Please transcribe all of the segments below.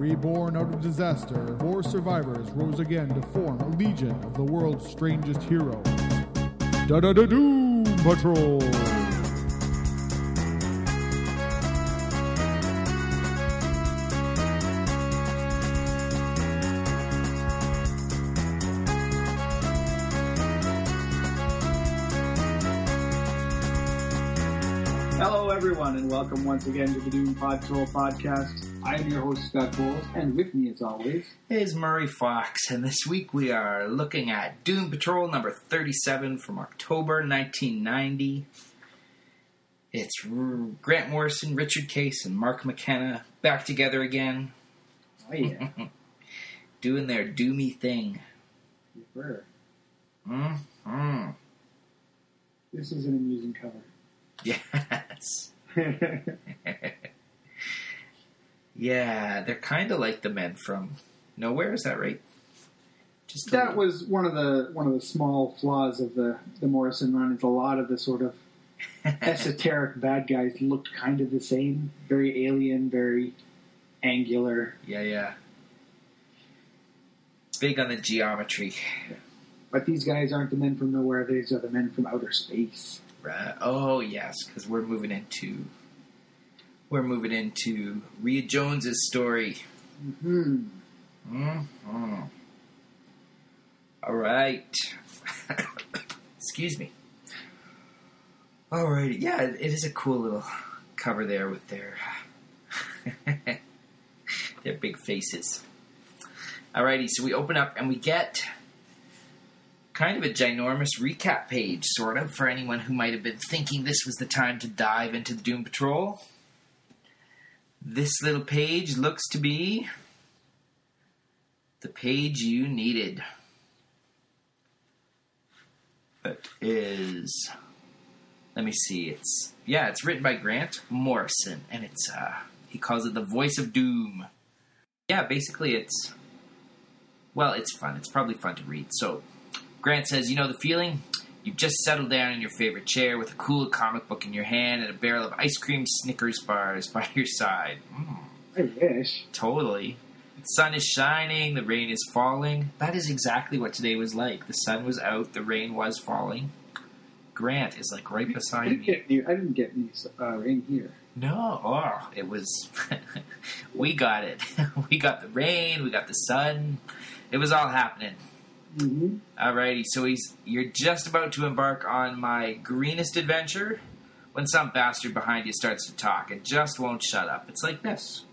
reborn out of disaster, four survivors rose again to form a legion of the world's strangest heroes. Da da da Doom Patrol! Hello, everyone, and welcome once again to the Doom Patrol podcast. I am your host, Scott Bowles, and with me, as always, is Murray Fox, and this week we are looking at Doom Patrol number 37 from October 1990. It's Grant Morrison, Richard Case, and Mark McKenna back together again, oh yeah, doing their doomy thing. Sure. Mm-hmm. this is an amusing cover. Yes. yeah, they're kind of like the men from Nowhere, is that right? Just that little- was one of the one of the small flaws of the the Morrison run. Is a lot of the sort of esoteric bad guys looked kind of the same, very alien, very angular. yeah, yeah. Big on the geometry. But these guys aren't the men from nowhere; these are the men from outer space. Right. Oh yes, because we're moving into we're moving into Rhea Jones's story. Hmm. Mm-hmm. All right. Excuse me. All right. Yeah, it it is a cool little cover there with their their big faces. Alrighty, so we open up and we get kind of a ginormous recap page, sort of, for anyone who might have been thinking this was the time to dive into the Doom Patrol. This little page looks to be the page you needed. It is. Let me see. It's yeah. It's written by Grant Morrison, and it's uh, he calls it the voice of doom. Yeah, basically it's. Well, it's fun. It's probably fun to read. So, Grant says, "You know the feeling. You've just settled down in your favorite chair with a cool comic book in your hand and a barrel of ice cream Snickers bars by your side. Mm, I wish. totally. The sun is shining, the rain is falling. That is exactly what today was like. The sun was out, the rain was falling. Grant is like right beside didn't me. any, I didn't get any uh, rain here. No, oh, it was. we got it. we got the rain. We got the sun. It was all happening. Mm-hmm. Alrighty, so he's you're just about to embark on my greenest adventure when some bastard behind you starts to talk and just won't shut up. It's like this.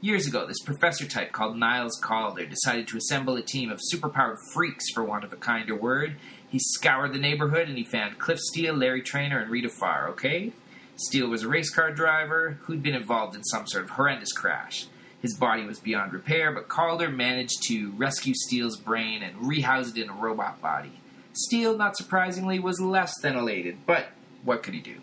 Years ago, this professor type called Niles Calder decided to assemble a team of superpowered freaks, for want of a kinder word. He scoured the neighborhood and he found Cliff Steele, Larry Trainer, and Rita Farr, okay? Steele was a race car driver who'd been involved in some sort of horrendous crash. His body was beyond repair, but Calder managed to rescue Steele's brain and rehouse it in a robot body. Steele, not surprisingly, was less than elated, but what could he do?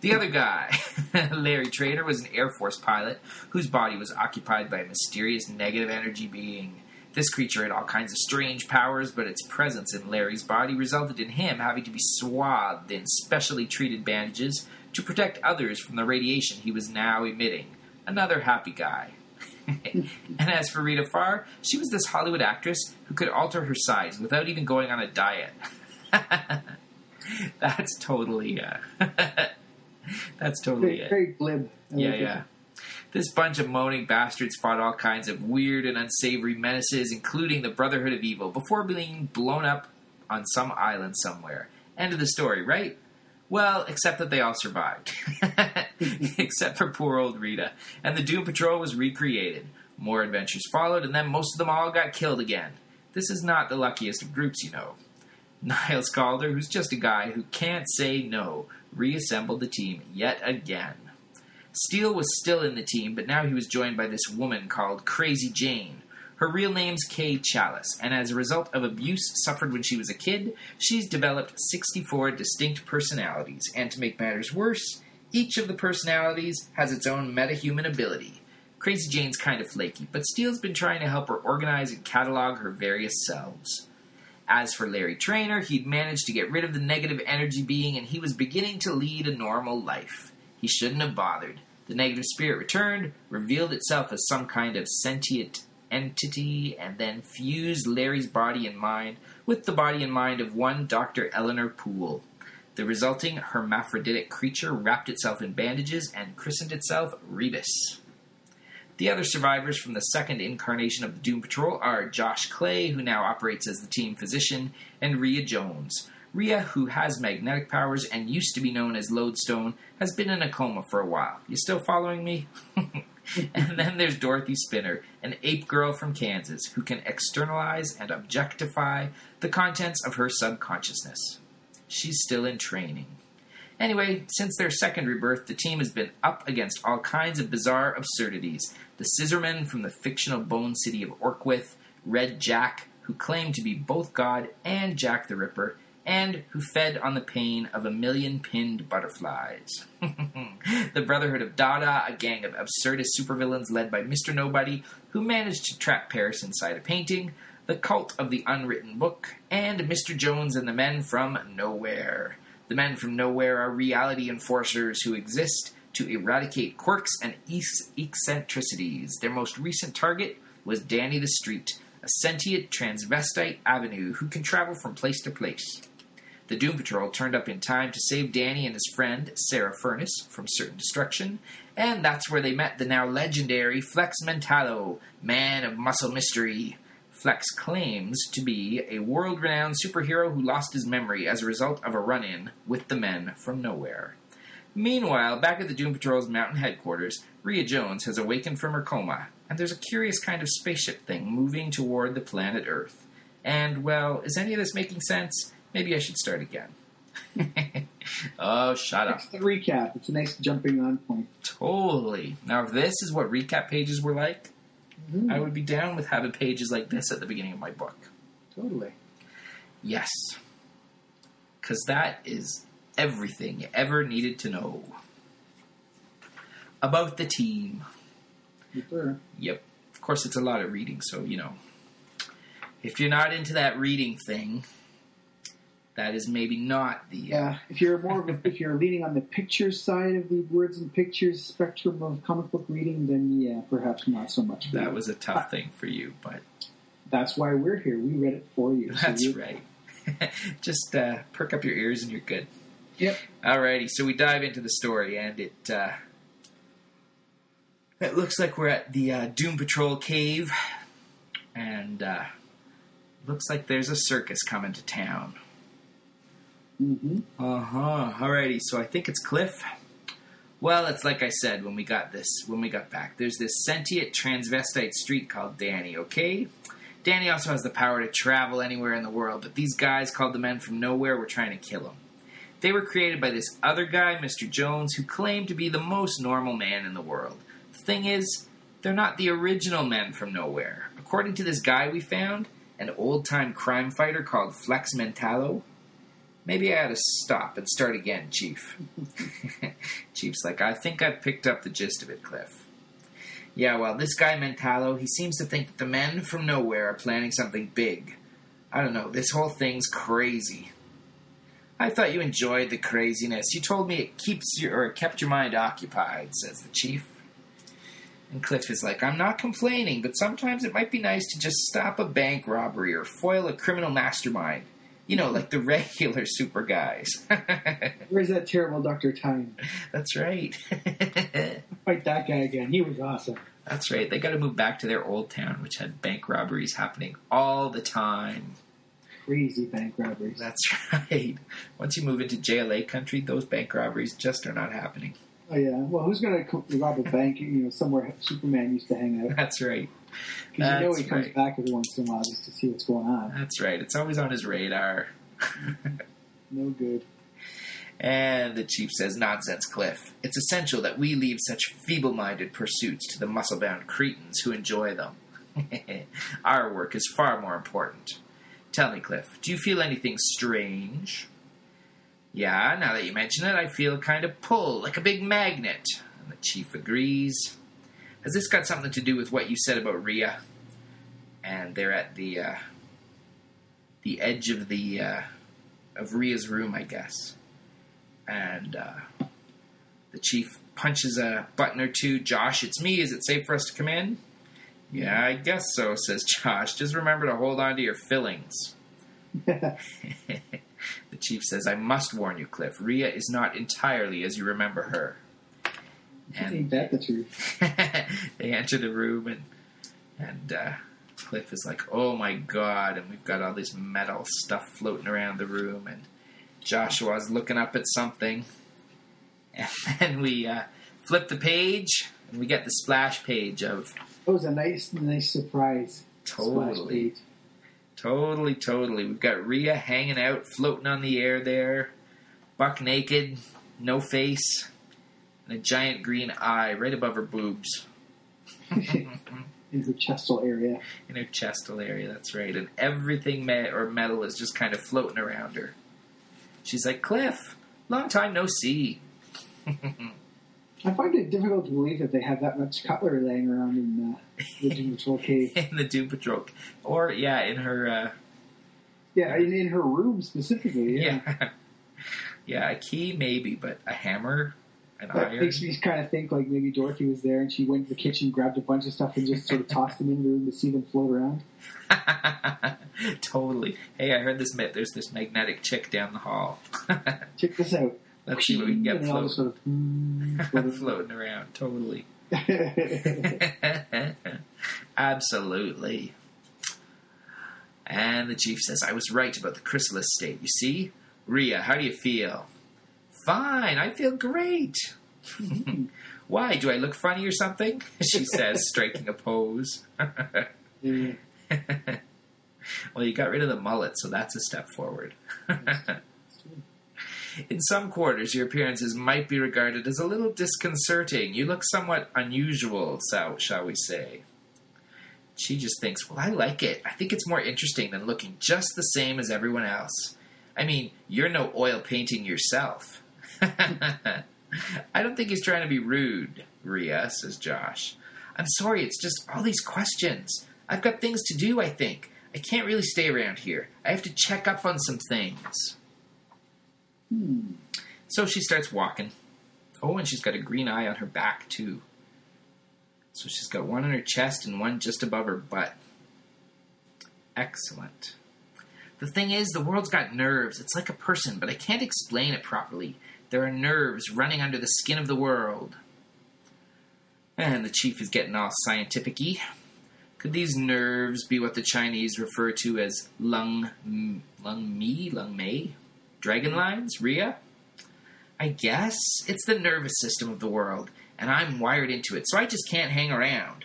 The other guy, Larry Trainer, was an Air Force pilot whose body was occupied by a mysterious negative energy being. This creature had all kinds of strange powers, but its presence in Larry's body resulted in him having to be swathed in specially treated bandages to protect others from the radiation he was now emitting. Another happy guy. and as for Rita Farr, she was this Hollywood actress who could alter her size without even going on a diet. That's totally, uh, that's totally Very, it. very glib. I Yeah, it. yeah. This bunch of moaning bastards fought all kinds of weird and unsavory menaces, including the Brotherhood of Evil, before being blown up on some island somewhere. End of the story, right? Well, except that they all survived. except for poor old Rita. And the Doom Patrol was recreated. More adventures followed, and then most of them all got killed again. This is not the luckiest of groups, you know. Niles Calder, who's just a guy who can't say no, reassembled the team yet again. Steele was still in the team, but now he was joined by this woman called Crazy Jane. Her real name's Kay Chalice, and as a result of abuse suffered when she was a kid, she's developed 64 distinct personalities. And to make matters worse, each of the personalities has its own metahuman ability. Crazy Jane's kind of flaky, but Steele's been trying to help her organize and catalog her various selves. As for Larry Trainer, he'd managed to get rid of the negative energy being and he was beginning to lead a normal life. He shouldn't have bothered. The negative spirit returned, revealed itself as some kind of sentient entity, and then fused Larry's body and mind with the body and mind of one Dr. Eleanor Poole. The resulting hermaphroditic creature wrapped itself in bandages and christened itself Rebus. The other survivors from the second incarnation of the Doom Patrol are Josh Clay, who now operates as the team physician, and Rhea Jones. Rhea, who has magnetic powers and used to be known as Lodestone, has been in a coma for a while. You still following me? and then there's Dorothy Spinner, an ape girl from Kansas, who can externalize and objectify the contents of her subconsciousness. She's still in training. Anyway, since their second rebirth, the team has been up against all kinds of bizarre absurdities. The Scissormen from the fictional bone city of Orqwith, Red Jack, who claimed to be both God and Jack the Ripper, and who fed on the pain of a million pinned butterflies. the Brotherhood of Dada, a gang of absurdist supervillains led by Mr. Nobody, who managed to trap Paris inside a painting, the Cult of the Unwritten Book, and Mr. Jones and the Men from Nowhere. The Men from Nowhere are reality enforcers who exist to eradicate quirks and eccentricities. Their most recent target was Danny the Street, a sentient transvestite avenue who can travel from place to place. The Doom Patrol turned up in time to save Danny and his friend, Sarah Furnace, from certain destruction, and that's where they met the now legendary Flex Mentallo, man of muscle mystery. Flex claims to be a world renowned superhero who lost his memory as a result of a run in with the men from nowhere. Meanwhile, back at the Doom Patrol's mountain headquarters, Rhea Jones has awakened from her coma, and there's a curious kind of spaceship thing moving toward the planet Earth. And, well, is any of this making sense? Maybe I should start again. oh, shut up. It's the recap. It's a nice jumping on point. Totally. Now, if this is what recap pages were like, Mhm. I would be down with having pages like this at the beginning of my book. Totally. Yes. Because that is everything you ever needed to know about the team. Sir. Yep. Of course, it's a lot of reading, so, you know. If you're not into that reading thing, that is maybe not the. Yeah, if you're more of a, if you're leaning on the pictures side of the words and pictures spectrum of comic book reading, then yeah, perhaps not so much. That you. was a tough thing for you, but That's why we're here. We read it for you. So that's right. Just uh, perk up your ears and you're good. Yep. Alrighty, so we dive into the story, and it uh, it looks like we're at the uh, Doom Patrol cave, and uh, looks like there's a circus coming to town. Hmm Uh huh. Alrighty, so I think it's Cliff. Well, it's like I said when we got this, when we got back. There's this sentient transvestite street called Danny. Okay. Danny also has the power to travel anywhere in the world, but these guys called the Men from Nowhere were trying to kill him. They were created by this other guy, Mr. Jones, who claimed to be the most normal man in the world. The thing is, they're not the original Men from Nowhere. According to this guy we found, an old time crime fighter called Flex Mentallo, Maybe I ought to stop and start again, Chief. Chief's like, I think I've picked up the gist of it, Cliff. Yeah, well, this guy Mentallo, he seems to think that the men from nowhere are planning something big. I don't know, this whole thing's crazy. I thought you enjoyed the craziness. You told me it keeps your or it kept your mind occupied, says the chief. And Cliff is like, I'm not complaining, but sometimes it might be nice to just stop a bank robbery or foil a criminal mastermind. You know, like the regular super guys. Where's that terrible Doctor Time? That's right. Fight that guy again. He was awesome. That's right. They got to move back to their old town, which had bank robberies happening all the time. Crazy bank robberies. That's right. Once you move into JLA country, those bank robberies just are not happening. Oh yeah. Well, who's gonna rob a bank? You know, somewhere Superman used to hang out. That's right. Because you know he comes right. back every once in a while just to see what's going on. That's right. It's always on his radar. No good. And the chief says, Nonsense, Cliff. It's essential that we leave such feeble minded pursuits to the muscle bound cretins who enjoy them. Our work is far more important. Tell me, Cliff, do you feel anything strange? Yeah, now that you mention it, I feel kind of pull, like a big magnet. And the chief agrees. Has this got something to do with what you said about Rhea? And they're at the uh, the edge of the uh, of Rhea's room, I guess and uh, the chief punches a button or two. Josh, it's me. Is it safe for us to come in? Yeah, I guess so, says Josh. Just remember to hold on to your fillings. the chief says, I must warn you, Cliff. Rhea is not entirely as you remember her. Ain't that the truth? they enter the room and and uh, Cliff is like, "Oh my god!" And we've got all this metal stuff floating around the room, and Joshua's looking up at something, and then we uh, flip the page and we get the splash page of It was a nice, nice surprise. Splash totally, page. totally, totally. We've got Rhea hanging out, floating on the air there, buck naked, no face, and a giant green eye right above her boobs. in her chestal area. in her chestal area. That's right, and everything me- or metal is just kind of floating around her. She's like, Cliff, long time no see. I find it difficult to believe that they have that much cutlery laying around in uh, the Doom Patrol cave. in the Doom Patrol, or yeah, in her uh, Yeah, in, in her room specifically. Yeah. yeah, yeah, a key maybe, but a hammer, an That iron. makes me kind of think like maybe Dorothy was there and she went to the kitchen, grabbed a bunch of stuff, and just sort of tossed them in the room to see them float around. totally. Hey, I heard this. There's this magnetic chick down the hall. Check this out. Let's see what we can get and they all just float- sort of mm, floated. floating around. Totally. Absolutely. And the chief says, I was right about the chrysalis state. You see? Rhea, how do you feel? Fine, I feel great. Why? Do I look funny or something? She says, striking a pose. Well, you got rid of the mullet, so that's a step forward. In some quarters, your appearances might be regarded as a little disconcerting. You look somewhat unusual, so, shall we say. She just thinks, well, I like it. I think it's more interesting than looking just the same as everyone else. I mean, you're no oil painting yourself. I don't think he's trying to be rude, Rhea, says Josh. I'm sorry, it's just all these questions. I've got things to do, I think. I can't really stay around here. I have to check up on some things. Hmm. So she starts walking. Oh, and she's got a green eye on her back, too. So she's got one on her chest and one just above her butt. Excellent. The thing is, the world's got nerves. It's like a person, but I can't explain it properly. There are nerves running under the skin of the world. And the chief is getting all scientific y. Could these nerves be what the Chinese refer to as lung, lung mi, lung mei? Dragon lines? Rhea? I guess. It's the nervous system of the world, and I'm wired into it, so I just can't hang around.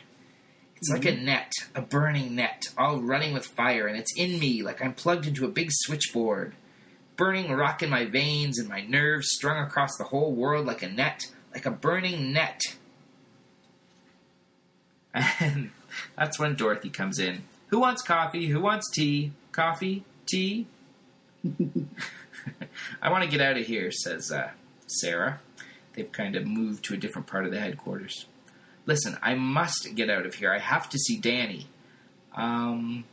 It's like a mm-hmm. net, a burning net, all running with fire, and it's in me like I'm plugged into a big switchboard. Burning rock in my veins and my nerves strung across the whole world like a net, like a burning net. And that's when Dorothy comes in. Who wants coffee? Who wants tea? Coffee? Tea? I want to get out of here, says uh, Sarah. They've kind of moved to a different part of the headquarters. Listen, I must get out of here. I have to see Danny. Um,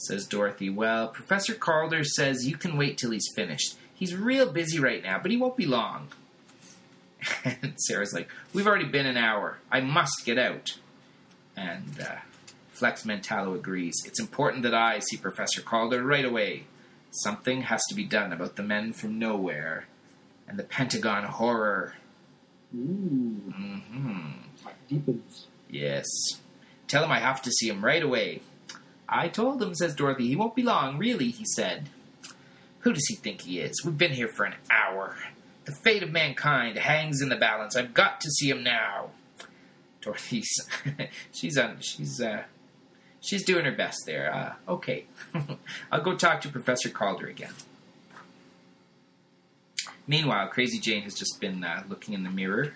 says Dorothy. Well, Professor Calder says you can wait till he's finished. He's real busy right now, but he won't be long. And Sarah's like, We've already been an hour. I must get out. And uh, Flex Mentallo agrees. It's important that I see Professor Calder right away. Something has to be done about the men from nowhere and the Pentagon horror. Ooh, hmm it deepens. Yes. Tell him I have to see him right away. I told him, says Dorothy. He won't be long, really, he said. Who does he think he is? We've been here for an hour. The fate of mankind hangs in the balance. I've got to see him now. Dorothy's she's on she's uh she's doing her best there. Uh okay. I'll go talk to Professor Calder again. Meanwhile, Crazy Jane has just been uh, looking in the mirror,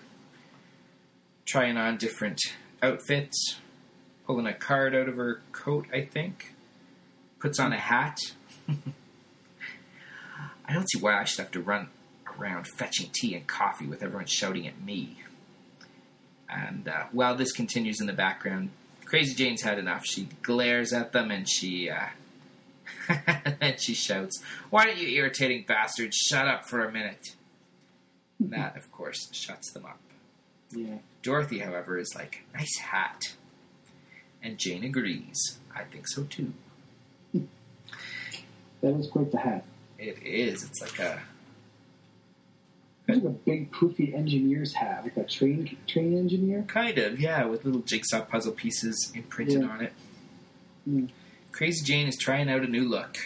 trying on different outfits, pulling a card out of her coat, I think. Puts on a hat. I don't see why I should have to run around fetching tea and coffee with everyone shouting at me. And uh, while this continues in the background, Crazy Jane's had enough. She glares at them and she uh, and she shouts, "Why don't you irritating bastards shut up for a minute?" And that, of course, shuts them up. Yeah. Dorothy, however, is like, nice hat. And Jane agrees. I think so too. That is quite the hat. It is. It's like a. It's like a big poofy engineer's hat, like a train train engineer. Kind of, yeah, with little jigsaw puzzle pieces imprinted Yeah. on it. Mm. Crazy Jane is trying out a new look.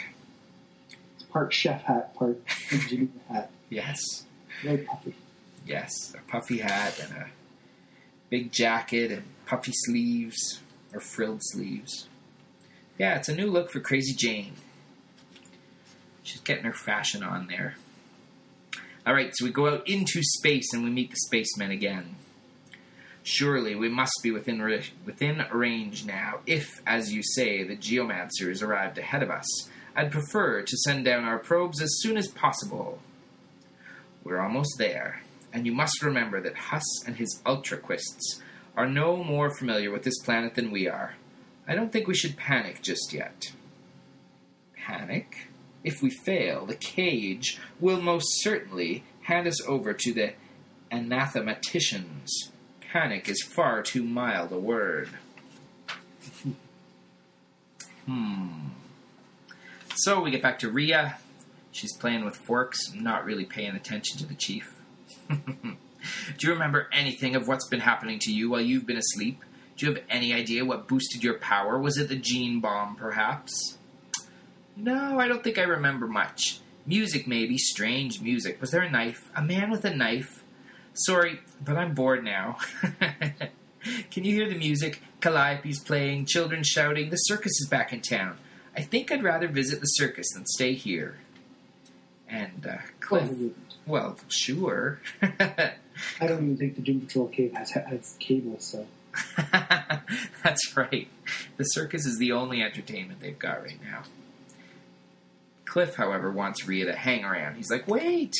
It's part chef hat, part engineer hat. Yes. Very puffy. Yes, a puffy hat and a big jacket and puffy sleeves or frilled sleeves. Yeah, it's a new look for Crazy Jane. She's getting her fashion on there. All right, so we go out into space and we meet the spacemen again. Surely we must be within ra- within range now. If, as you say, the geomancers arrived ahead of us, I'd prefer to send down our probes as soon as possible. We're almost there, and you must remember that Huss and his ultraquists are no more familiar with this planet than we are. I don't think we should panic just yet. Panic? If we fail, the cage will most certainly hand us over to the anathematicians. Panic is far too mild a word. hmm. So we get back to Rhea. She's playing with forks, not really paying attention to the chief. Do you remember anything of what's been happening to you while you've been asleep? Do you have any idea what boosted your power? Was it the gene bomb, perhaps? No, I don't think I remember much. Music, maybe. Strange music. Was there a knife? A man with a knife? Sorry, but I'm bored now. Can you hear the music? Calliope's playing, children shouting. The circus is back in town. I think I'd rather visit the circus than stay here. And, uh, Well, Cliff. Well, sure. I don't even think the Doom Patrol cave has, has cable, so That's right. The circus is the only entertainment they've got right now. Cliff, however, wants Rhea to hang around. He's like, wait!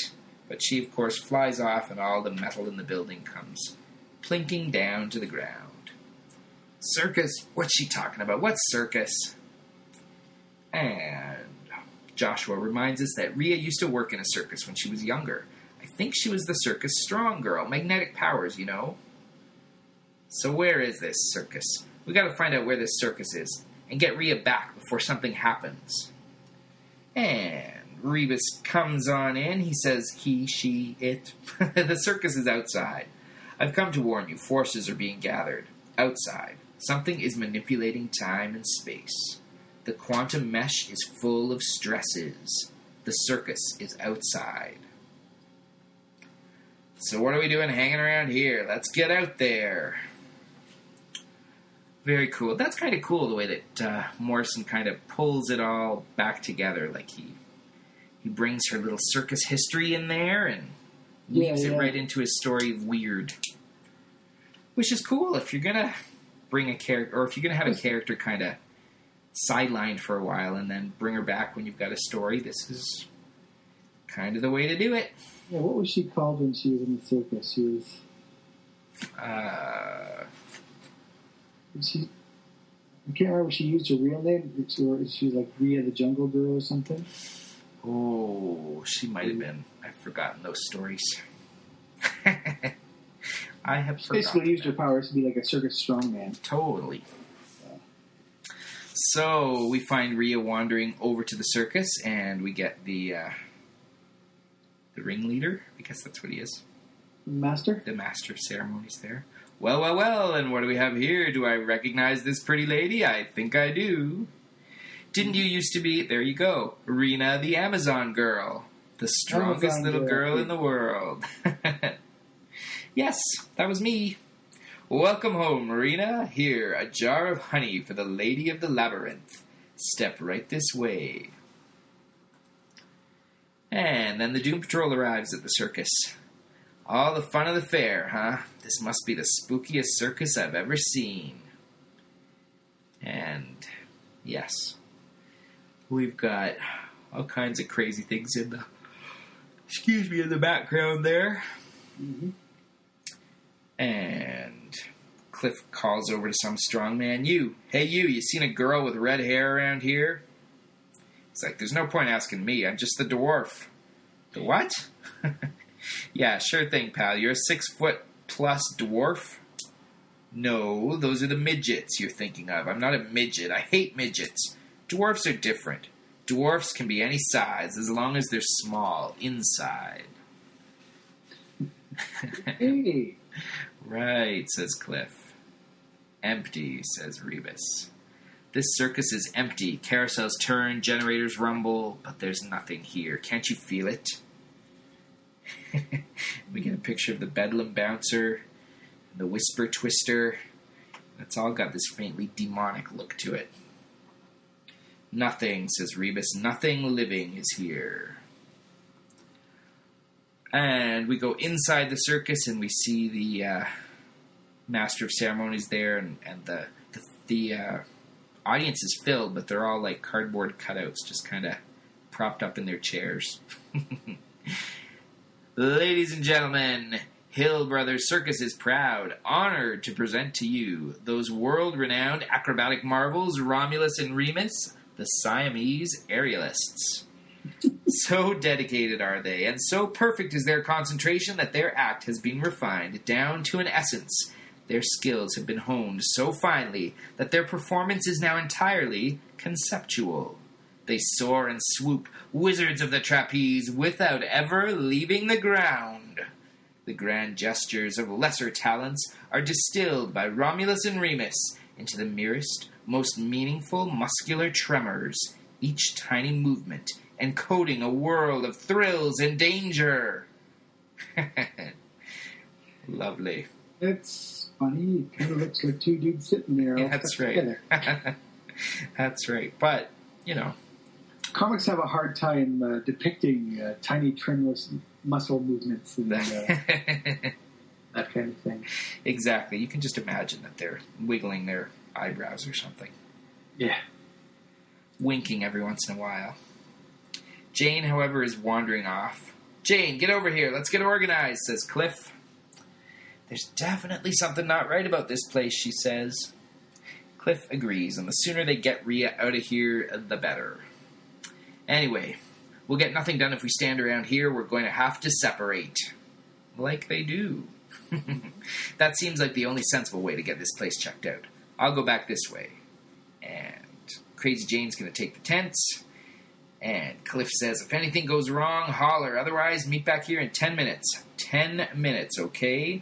But she, of course, flies off, and all the metal in the building comes plinking down to the ground. Circus? What's she talking about? What circus? And Joshua reminds us that Rhea used to work in a circus when she was younger. Think she was the circus strong girl, magnetic powers, you know. So where is this circus? We gotta find out where this circus is and get Rhea back before something happens. And Rebus comes on in. He says, he, she, it. the circus is outside. I've come to warn you, forces are being gathered. Outside. Something is manipulating time and space. The quantum mesh is full of stresses. The circus is outside. So what are we doing hanging around here? Let's get out there. Very cool. That's kind of cool the way that uh, Morrison kind of pulls it all back together. Like he he brings her little circus history in there and Yeah, weaves it right into his story of weird. Which is cool if you're gonna bring a character, or if you're gonna have a character kind of sidelined for a while and then bring her back when you've got a story. This is kind of the way to do it. yeah. What was she called when she was in the circus? She was Uh, she. I can't remember. if She used her real name, or is she was like Rhea the Jungle Girl or something. Oh, she might have been. I've forgotten those stories. I have She basically used her powers to be like a circus strongman. Totally. So we find Rhea wandering over to the circus, and we get the uh, the ringleader. I guess that's what he is. Master. The master of ceremonies there. Well, well, well, and what do we have here? Do I recognize this pretty lady? I think I do. Didn't you used to be, there you go, Rena the Amazon girl, the strongest Amazon little girl. girl in the world? yes, that was me. Welcome home, Marina. Here, a jar of honey for the Lady of the Labyrinth. Step right this way. And then the Doom Patrol arrives at the circus. All the fun of the fair, huh? This must be the spookiest circus I've ever seen. And yes, we've got all kinds of crazy things in the excuse me in the background there. Mm-hmm. And Cliff calls over to some strong man. You, hey you, you seen a girl with red hair around here? He's like, there's no point asking me. I'm just the dwarf. The what? yeah, sure thing, pal. You're a six foot plus dwarf? No, those are the midgets you're thinking of. I'm not a midget. I hate midgets. Dwarfs are different. Dwarfs can be any size as long as they're small inside. Hey, Right, says Cliff. Empty, says Rebus. This circus is empty. Carousels turn, generators rumble, but there's nothing here. Can't you feel it? we get a picture of the Bedlam Bouncer, the Whisper Twister. It's all got this faintly demonic look to it. Nothing, says Rebus. Nothing living is here. And we go inside the circus and we see the uh, master of ceremonies there, and, and the the, the uh, audience is filled, but they're all like cardboard cutouts, just kind of propped up in their chairs. Ladies and gentlemen, Hill Brothers Circus is proud, honored to present to you those world renowned acrobatic marvels, Romulus and Remus, the Siamese aerialists. so dedicated are they, and so perfect is their concentration that their act has been refined down to an essence. Their skills have been honed so finely that their performance is now entirely conceptual. They soar and swoop, wizards of the trapeze, without ever leaving the ground. The grand gestures of lesser talents are distilled by Romulus and Remus into the merest, most meaningful muscular tremors, each tiny movement encoding a world of thrills and danger. Lovely. it's funny. It kind of looks like two dudes sitting there. Yeah, that's right. that's right. But, you know, Comics have a hard time uh, depicting uh, tiny, tremulous muscle movements and uh, that kind of thing. exactly. You can just imagine that they're wiggling their eyebrows or something, Yeah. winking every once in a while. Jane, however, is wandering off. Jane, get over here. Let's get organized, says Cliff. There's definitely something not right about this place, she says. Cliff agrees, and the sooner they get Rhea out of here, the better. Anyway, we'll get nothing done if we stand around here. We're going to have to separate. Like they do. that seems like the only sensible way to get this place checked out. I'll go back this way. And Crazy Jane's going to take the tents. And Cliff says, if anything goes wrong, holler. Otherwise, meet back here in 10 minutes. 10 minutes, okay?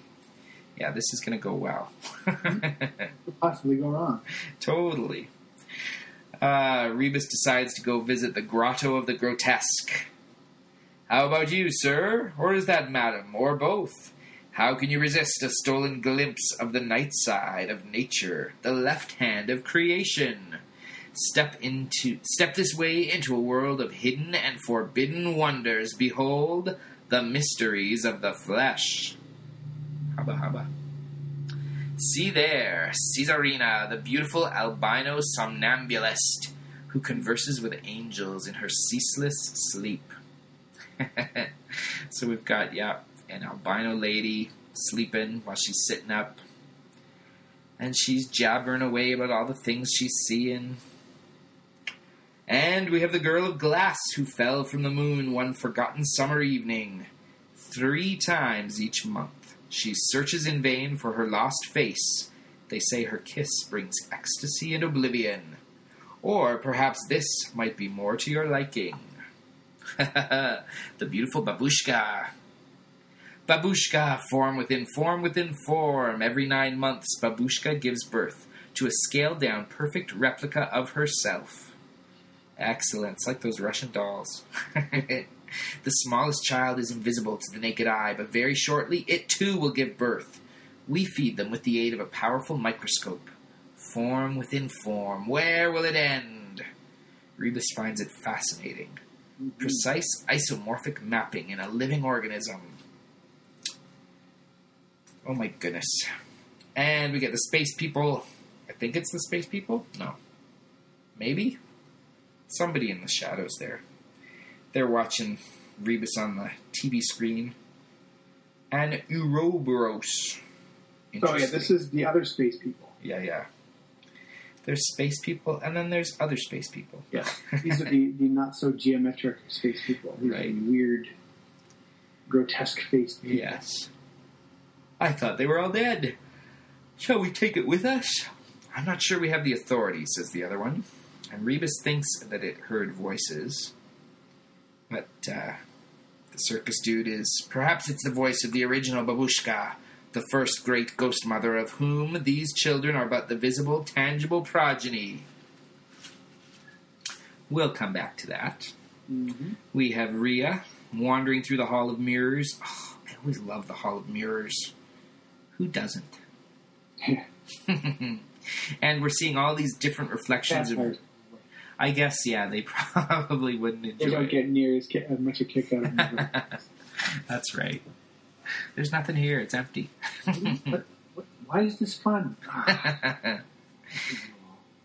Yeah, this is going to go well. Could possibly go wrong. totally. Uh, Rebus decides to go visit the Grotto of the Grotesque. How about you, sir? Or is that madam? Or both? How can you resist a stolen glimpse of the night side of nature, the left hand of creation? Step into step this way into a world of hidden and forbidden wonders. Behold the mysteries of the flesh. See there, Caesarina, the beautiful albino somnambulist who converses with angels in her ceaseless sleep. so we've got, yeah, an albino lady sleeping while she's sitting up. And she's jabbering away about all the things she's seeing. And we have the girl of glass who fell from the moon one forgotten summer evening. Three times each month, she searches in vain for her lost face. They say her kiss brings ecstasy and oblivion. Or perhaps this might be more to your liking. the beautiful babushka. Babushka, form within form within form. Every nine months, Babushka gives birth to a scaled down perfect replica of herself. Excellent. It's like those Russian dolls. the smallest child is invisible to the naked eye, but very shortly it too will give birth. We feed them with the aid of a powerful microscope. Form within form. Where will it end? Rebus finds it fascinating. Mm-hmm. Precise isomorphic mapping in a living organism. Oh my goodness. And we get the space people. I think it's the space people? No. Maybe? Somebody in the shadows there. They're watching Rebus on the TV screen. And Ouroboros. Oh yeah, this is the other space people. Yeah, yeah. There's space people, and then there's other space people. Yeah, these are the, the not so geometric space people. These Right. are the weird, grotesque faced people. Yes. I thought they were all dead. Shall we take it with us? I'm not sure we have the authority, says the other one. And Rebus thinks that it heard voices. But uh, the circus dude is. Perhaps it's the voice of the original babushka, the first great ghost mother of whom these children are but the visible, tangible progeny. We'll come back to that. Mm-hmm. We have Rhea wandering through the Hall of Mirrors. Oh, I always love the Hall of Mirrors. Who doesn't? and we're seeing all these different reflections of. I guess, yeah, they probably wouldn't enjoy. They don't it. get near as, ki- as much a kick out of them. That's right. There's nothing here. It's empty. but what, why is this fun?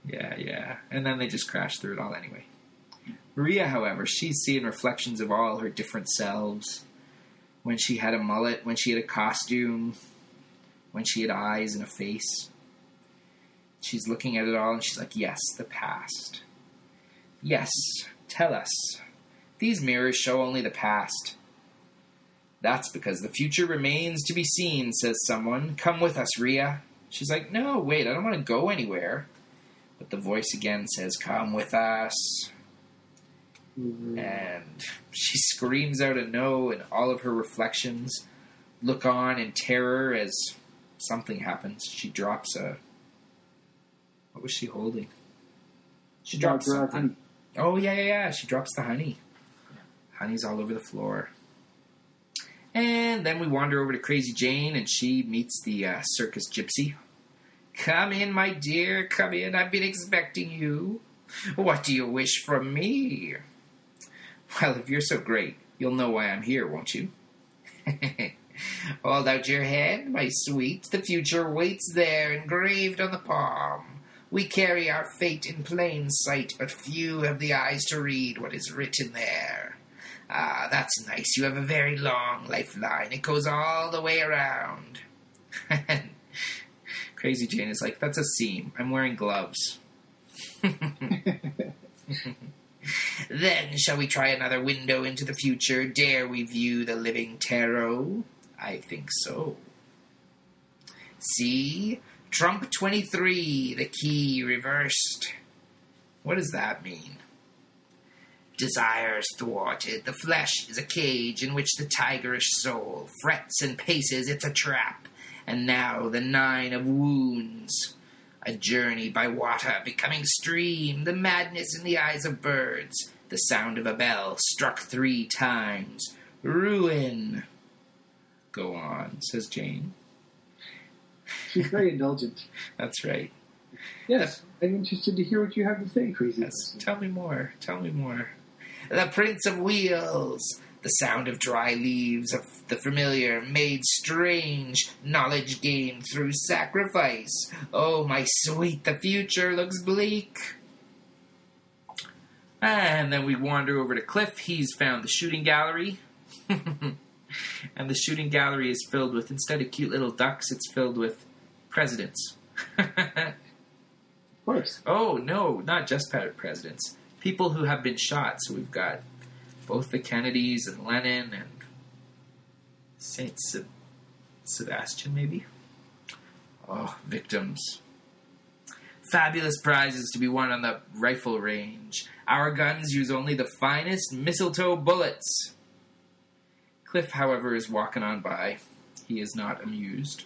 Yeah, yeah. And then they just crash through it all anyway. Maria, however, she's seeing reflections of all her different selves. When she had a mullet, when she had a costume, when she had eyes and a face. She's looking at it all and she's like, Yes, the past. Yes, tell us. These mirrors show only the past. That's because the future remains to be seen, says someone. Come with us, Rhea. She's like, No, wait, I don't want to go anywhere. But the voice again says, Come with us. And she screams out a no, and all of her reflections look on in terror as something happens. She drops a. What was she holding? She drops Dr. something. Oh, yeah, yeah, yeah. She drops the honey. Honey's all over the floor. And then we wander over to Crazy Jane, and she meets the uh, circus gypsy. Come in, my dear, come in. I've been expecting you. What do you wish from me? Well, if you're so great, you'll know why I'm here, won't you? Hold out your hand, my sweet. The future waits there, engraved on the palm. We carry our fate in plain sight, but few have the eyes to read what is written there. Ah, that's nice. You have a very long lifeline. It goes all the way around. Crazy Jane is like, that's a seam. I'm wearing gloves. then, shall we try another window into the future? Dare we view the living tarot? I think so. See? Trump 23, the key reversed. What does that mean? Desires thwarted. The flesh is a cage in which the tigerish soul frets and paces. It's a trap. And now the nine of wounds. A journey by water becoming stream. The madness in the eyes of birds. The sound of a bell struck three times. Ruin. Go on, says Jane. She's very indulgent. That's right. Yes, I'm interested to hear what you have to say, crazy. Yes. Tell me more. Tell me more. The Prince of Wheels. The sound of dry leaves of the familiar made strange. Knowledge gained through sacrifice. Oh, my sweet, the future looks bleak. And then we wander over to Cliff. He's found the shooting gallery. and the shooting gallery is filled with, instead of cute little ducks, it's filled with presidents. Of course. Oh no, not just presidents. People who have been shot. So we've got both the Kennedys and Lenin and Saint Se- Sebastian, maybe. Oh, victims. Fabulous prizes to be won on the rifle range. Our guns use only the finest mistletoe bullets. Cliff, however, is walking on by. He is not amused.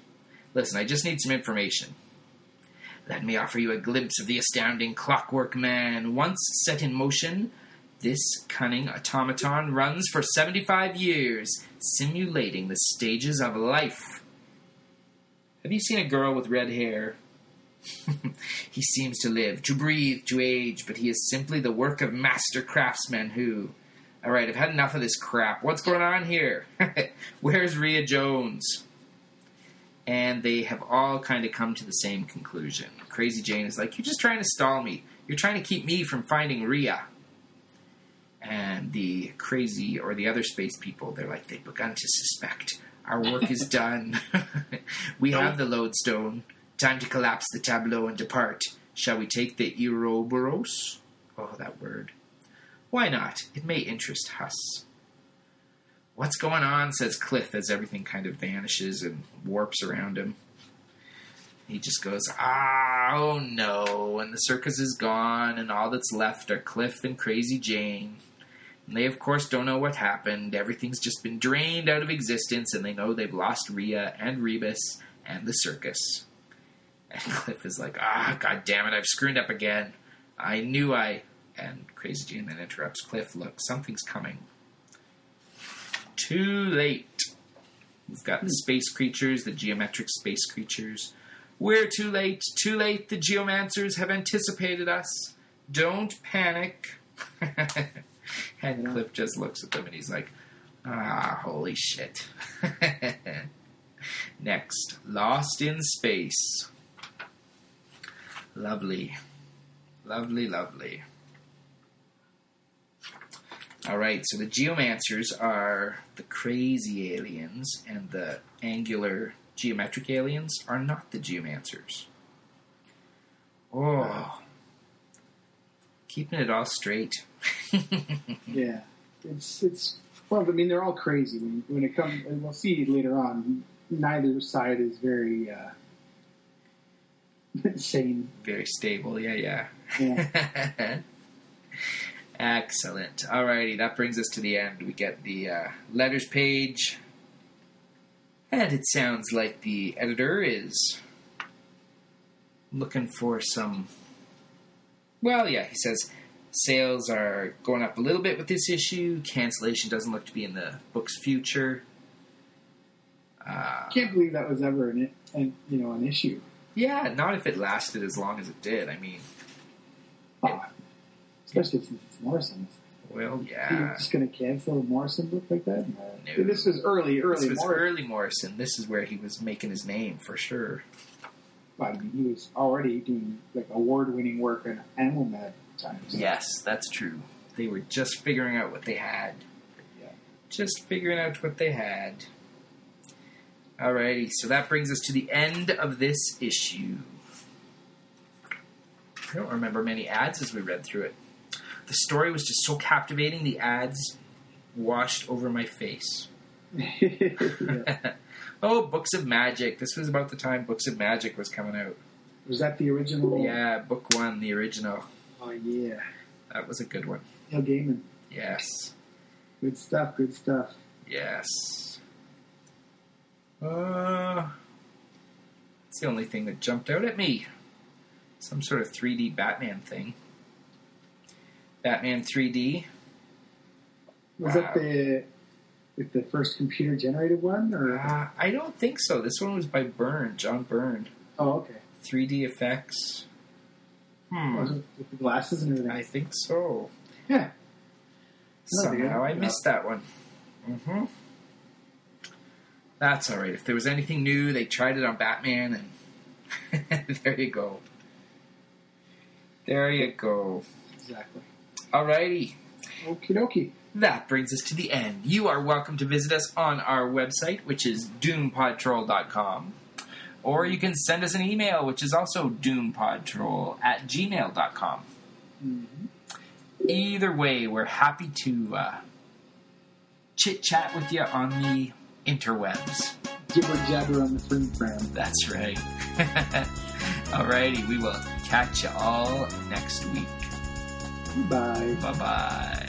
Listen, I just need some information. Let me offer you a glimpse of the astounding clockwork man. Once set in motion, this cunning automaton runs for 75 years, simulating the stages of life. Have you seen a girl with red hair? he seems to live, to breathe, to age, but he is simply the work of master craftsmen who. Alright, I've had enough of this crap. What's going on here? Where's Rhea Jones? and they have all kind of come to the same conclusion. Crazy Jane is like, You're just trying to stall me. You're trying to keep me from finding Rhea. And the crazy or the other space people, they're like, They've begun to suspect. Our work is done. we have the lodestone. Time to collapse the tableau and depart. Shall we take the Ouroboros? Oh, that word. Why not? It may interest Huss. What's going on? says Cliff as everything kind of vanishes and warps around him. He just goes, ah, oh no, and the circus is gone, and all that's left are Cliff and Crazy Jane. And they, of course, don't know what happened. Everything's just been drained out of existence, and they know they've lost Rhea and Rebus and the circus. And Cliff is like, ah, god damn it, I've screwed up again. I knew I. And Crazy Jane then interrupts Cliff, look, something's coming. Too late. We've got the space creatures, the geometric space creatures. We're too late, too late. The geomancers have anticipated us. Don't panic. and Cliff just looks at them and he's like, ah, holy shit. Next, Lost in Space. Lovely. Lovely, lovely. All right, so the geomancers are the crazy aliens, and the angular geometric aliens are not the geomancers. Oh, keeping it all straight. Yeah, it's it's well. I mean, they're all crazy when when it comes. And we'll see later on. Neither side is very uh, sane. Very stable, yeah, yeah. Yeah. Excellent. Alrighty, that brings us to the end. We get the uh, letters page. And it sounds like the editor is looking for some. Well, yeah, he says sales are going up a little bit with this issue. Cancellation doesn't look to be in the book's future. Uh, Can't believe that was ever an, an you know an issue. yeah, not if it lasted as long as it did. I mean, Oh, especially since Morrison. well, You're yeah. just going to cancel Morrison look like that? No. This was early, early This was Morrison. early Morrison. This is where he was making his name for sure. I mean, he was already doing like award-winning work in Animal Man times. Yes, that's true. They were just figuring out what they had. Yeah. Just figuring out what they had. Alrighty, so that brings us to the end of this issue. I don't remember many ads as we read through it. The story was just so captivating, the ads washed over my face. Oh, Books of Magic. This was about the time Books of Magic was coming out. Was that the original? Yeah, book one, the original. Oh yeah. That was a good one. Neil Gaiman. Yes. Good stuff. Good stuff. Yes. Uh, it's the only thing that jumped out at me. Some sort of 3D Batman thing. Batman 3D. Was Wow. that the with the first computer generated one, or Uh, I don't think so. This one was by Byrne, John Byrne. oh okay, 3D effects. Hmm. Was it with the glasses and everything? I think so. yeah. Oh, Somehow I missed that one. Mm-hmm. That's all right. If there was anything new, they tried it on Batman, and there you go. There you go. Exactly. Alrighty. Okie dokie. That brings us to the end. You are welcome to visit us on our website, which is doompodtrol.com. Or you can send us an email, which is also doompodtroll at gmail.com. Mm-hmm. Either way, we're happy to uh, chit chat with you on the interwebs. Jibber jabber on the free fram. That's right. Alrighty, we will catch you all next week. Bye. Bye bye.